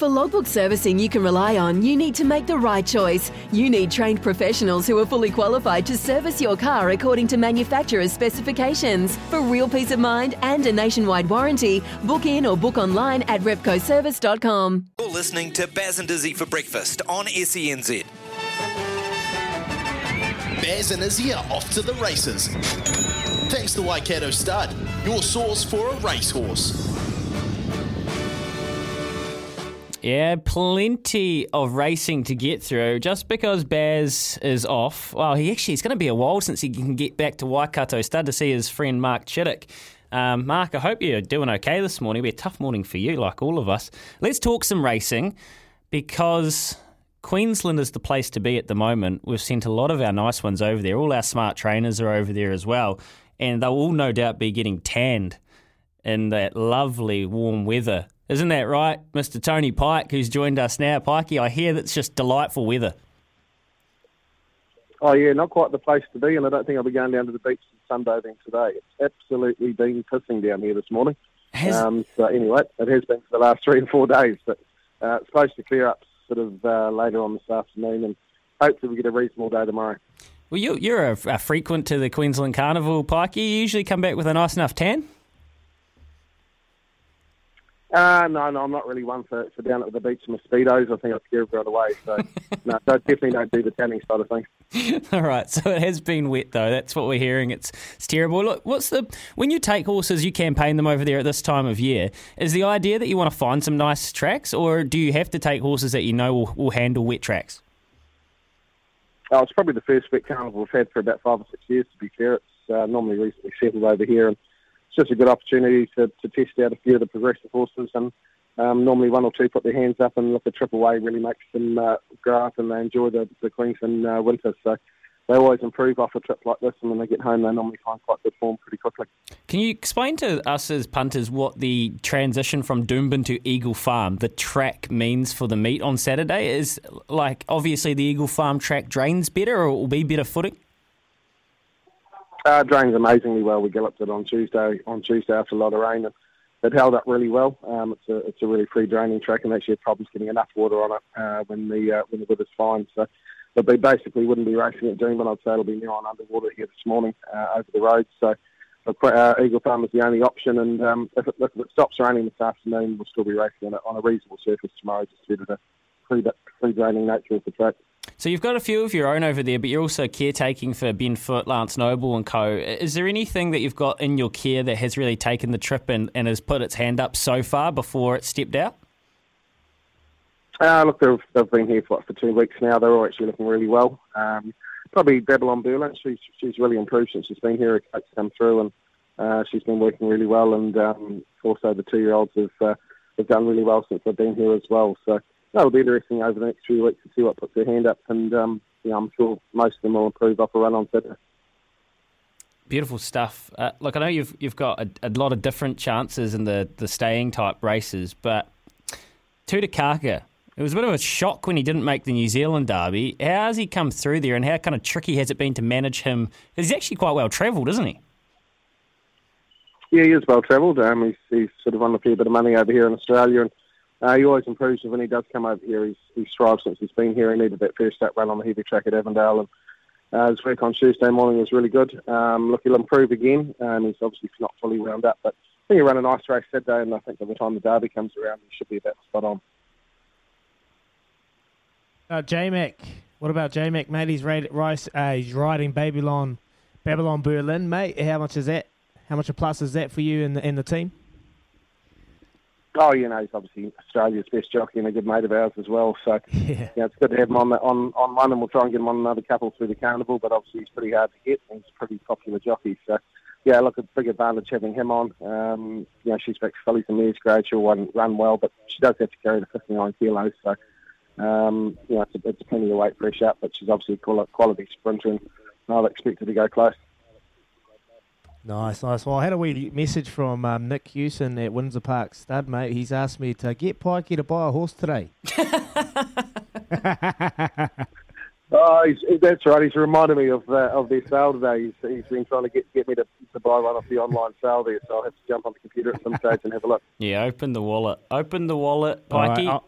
For logbook servicing you can rely on, you need to make the right choice. You need trained professionals who are fully qualified to service your car according to manufacturer's specifications. For real peace of mind and a nationwide warranty, book in or book online at repcoservice.com. You're listening to Baz and Izzy for breakfast on SENZ. Baz and Izzy are off to the races. Thanks to Waikato Stud, your source for a racehorse. Yeah, plenty of racing to get through. Just because Baz is off, well, he actually it's going to be a while since he can get back to Waikato Stud to see his friend Mark Chittick. Um, Mark, I hope you're doing okay this morning. It'll be a tough morning for you, like all of us. Let's talk some racing because Queensland is the place to be at the moment. We've sent a lot of our nice ones over there. All our smart trainers are over there as well, and they'll all no doubt be getting tanned in that lovely warm weather. Isn't that right, Mr. Tony Pike, who's joined us now? Pikey, I hear that's just delightful weather. Oh yeah, not quite the place to be, and I don't think I'll be going down to the beach sunbathing today. It's absolutely been pissing down here this morning. Has- Um, so anyway, it has been for the last three or four days, but uh, it's supposed to clear up sort of uh, later on this afternoon, and hopefully we get a reasonable day tomorrow. Well, you, you're a, a frequent to the Queensland Carnival, Pikey. You usually come back with a nice enough tan. Uh, no, no, I'm not really one for, for down at the beach in mosquitoes. I think I'd scare everyone away. So no, so definitely don't do the tanning side of things. All right, so it has been wet though. That's what we're hearing. It's it's terrible. Look, what's the when you take horses, you campaign them over there at this time of year. Is the idea that you want to find some nice tracks, or do you have to take horses that you know will, will handle wet tracks? Oh, it's probably the first wet carnival we've had for about five or six years. To be fair, it's uh, normally recently settled over here, and it's just a good opportunity to, to test out a few of the progressive horses. And um, normally one or two put their hands up and look at trip away really makes them uh, grow up and they enjoy the, the Queensland uh, winter. So they always improve off a trip like this, and when they get home, they normally find quite good form pretty quickly. Can you explain to us as punters what the transition from Doomben to Eagle Farm, the track means for the meet on Saturday? Is like obviously the Eagle Farm track drains better, or will be better footing. Uh, drains amazingly well. We galloped it on Tuesday on Tuesday after a lot of rain, and it held up really well. Um, it's a it's a really free draining track, and actually had problems getting enough water on it uh, when the uh, when the weather's fine. So, but they basically wouldn't be racing at Doomben. I'd say it'll be near on underwater here this morning uh, over the road. So, uh, Eagle Farm is the only option, and um, if, it, if it stops raining this afternoon, we'll still be racing on, it on a reasonable surface tomorrow, just due to the free free draining nature of the track. So you've got a few of your own over there, but you're also caretaking for Ben Foote, Lance Noble, and co. Is there anything that you've got in your care that has really taken the trip and, and has put its hand up so far before it stepped out? Uh, look, they've, they've been here for, what, for two weeks now. They're all actually looking really well. Um, probably Babylon Berlin. She's she's really improved since she's been here. Her coach come through, and uh, she's been working really well. And um, also the two year olds have uh, have done really well since they've been here as well. So that'll be interesting over the next few weeks to see what puts their hand up. And um, yeah, I'm sure most of them will improve off a run on Saturday. Beautiful stuff. Uh, look, I know you've you've got a, a lot of different chances in the, the staying type races, but Tutakaka, it was a bit of a shock when he didn't make the New Zealand derby. How has he come through there, and how kind of tricky has it been to manage him? he's actually quite well travelled, isn't he? Yeah, he is well travelled. Um, he's, he's sort of won a fair bit of money over here in Australia, and uh, he always improves when he does come over here. He's, he's thrived since he's been here. He needed that first up run on the heavy track at Avondale, and uh, his work on Tuesday morning was really good. Um, look, he'll improve again. Um, he's obviously not fully wound up, but I think he'll run a nice race Saturday, and I think by the time the derby comes around, he should be about spot on. Uh, J-Mac. What about J-Mac, mate? He's, uh, he's riding Babylon, Babylon Berlin, mate. How much is that? How much a plus is that for you and the, and the team? Oh, you know, he's obviously Australia's best jockey and a good mate of ours as well. So, Yeah. yeah, it's good to have him on the, on on one, and we'll try and get him on another couple through the carnival. But obviously, he's pretty hard to get, and he's a pretty popular jockey. So, yeah, look, it's a big advantage having him on. Um, you know, she's back to fillies and mares grade. She'll run, run well, but she does have to carry the 59 kilos. So, um, you know, it's, a, it's plenty of weight fresh up, but she's obviously a quality sprinter, and I'll expect her to go close. Nice, nice. Well, I had a wee message from um, Nick Hewson at Windsor Park Stud, mate. He's asked me to get Pikey to buy a horse today. Oh, he's, that's right. He's reminded me of uh, of their sale today. He's, he's been trying to get, get me to, to buy one off the online sale there, so I'll have to jump on the computer at some stage and have a look. Yeah, open the wallet. Open the wallet, All right, Pikey. I-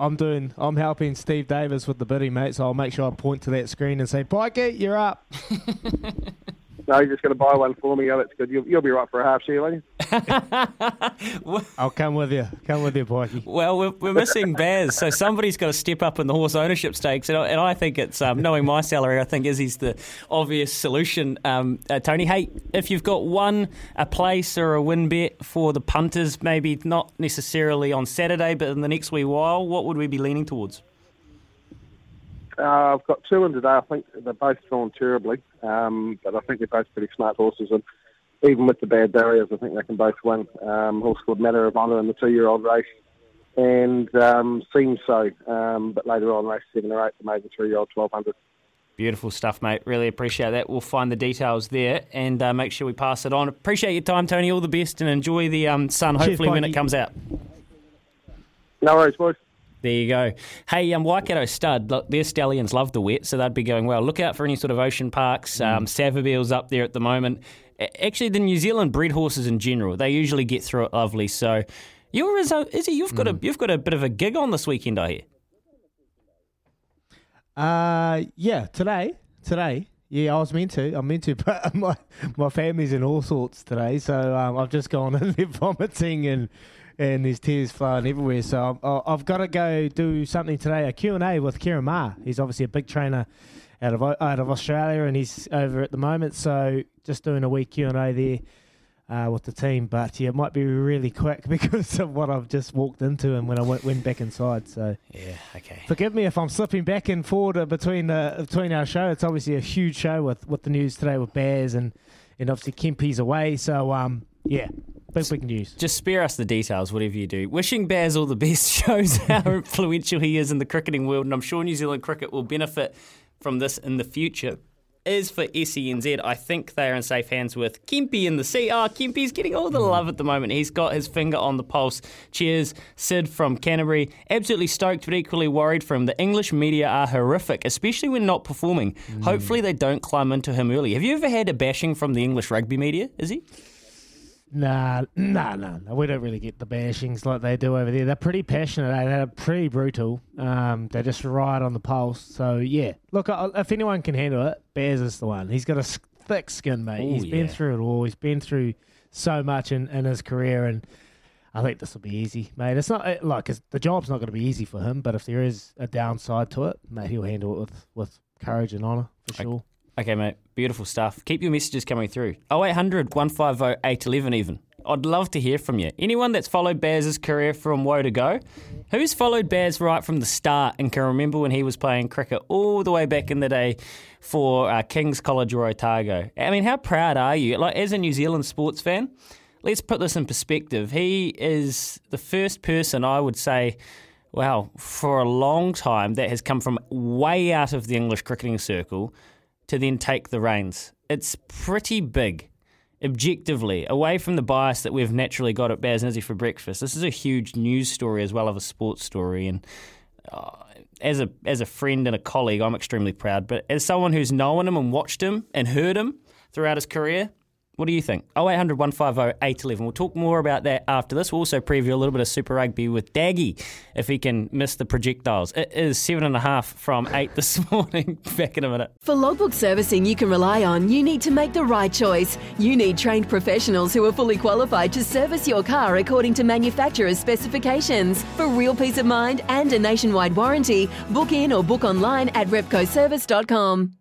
I'm doing. I'm helping Steve Davis with the bidding, mate. So I'll make sure I point to that screen and say, "Pikey, you're up." No, you're just going to buy one for me. Oh, that's good. You'll, you'll be right for a half share, won't you? I'll come with you. Come with you, Pikey. Well, we're, we're missing Baz, so somebody's got to step up in the horse ownership stakes, and I, and I think it's um, knowing my salary. I think Izzy's the obvious solution. Um, uh, Tony, hey, if you've got one a place or a win bet for the punters, maybe not necessarily on Saturday, but in the next wee while, what would we be leaning towards? Uh, I've got two in today. I think they're both drawn terribly, um, but I think they're both pretty smart horses. And even with the bad barriers, I think they can both win. Um, horse called Matter of Honour in the two-year-old race, and um, Seems So. Um, but later on, race seven or eight, the maiden three-year-old 1200. Beautiful stuff, mate. Really appreciate that. We'll find the details there and uh, make sure we pass it on. Appreciate your time, Tony. All the best and enjoy the um, sun, Cheers, hopefully, when it comes out. No worries, boys. There you go. Hey, um, Waikato Stud, look, their stallions love the wet, so they'd be going well. Look out for any sort of ocean parks. Um, Savabeel's up there at the moment. Actually, the New Zealand bred horses in general, they usually get through it lovely. So, you're Izzy, you've got a you've got a bit of a gig on this weekend, I hear. Uh, yeah, today, today. Yeah, I was meant to. I'm meant to, but my my family's in all sorts today, so um, I've just gone and they're vomiting and and there's tears flowing everywhere. So I'm, I've got to go do something today. A Q and A with Ciaron Maher. He's obviously a big trainer out of out of Australia, and he's over at the moment. So just doing a wee Q and A there. Uh, with the team, but yeah, it might be really quick because of what I've just walked into and when I went, went back inside. So Yeah, okay. Forgive me if I'm slipping back and forward between uh, between our show. It's obviously a huge show with, with the news today with Baz and, and obviously Kempy's away. So um yeah, big big news. Just spare us the details, whatever you do. Wishing Baz all the best shows how influential he is in the cricketing world, and I'm sure New Zealand cricket will benefit from this in the future. Is for SENZ, I think they are in safe hands with Kempy in the sea. Oh, Kempy's getting all the love at the moment. He's got his finger on the pulse. Cheers, Sid from Canterbury. Absolutely stoked, but equally worried for him. The English media are horrific, especially when not performing. Hopefully, they don't climb into him early. Have you ever had a bashing from the English rugby media? Is he? Nah, nah, nah, nah. We don't really get the bashings like they do over there. They're pretty passionate. eh? They're pretty brutal. Um, they just ride on the pulse. So yeah, look, I- if anyone can handle it, Baz is the one. He's got a thick skin, mate. Ooh, He's been through it all. He's been through so much in, in his career, and I think this will be easy, mate. It's not uh, like it's, the job's not going to be easy for him, but if there is a downside to it, mate, he'll handle it with with courage and honour for sure. Okay, mate. Beautiful stuff. Keep your messages coming through. 0800 150 811 even. I'd love to hear from you. Anyone that's followed Baz's career from woe to go? Who's followed Baz right from the start and can remember when he was playing cricket all the way back in the day for uh, King's College or Otago? I mean, how proud are you? Like, as a New Zealand sports fan, let's put this in perspective. He is the first person I would say wow, for a long time that has come from way out of the English cricketing circle to then take the reins. It's pretty big, objectively, away from the bias that we've naturally got at Baz and Izzy for breakfast. This is a huge news story as well as a sports story, and uh, as a as a friend and a colleague, I'm extremely proud. But as someone who's known him and watched him and heard him throughout his career, what do you think? 0800 150 811. We'll talk more about that after this. We'll also preview a little bit of Super Rugby with Daggy if he can miss the projectiles. It is seven and a half from eight this morning. Back in a minute. For logbook servicing you can rely on, you need to make the right choice. You need trained professionals who are fully qualified to service your car according to manufacturer's specifications. For real peace of mind and a nationwide warranty, book in or book online at repcoservice.com.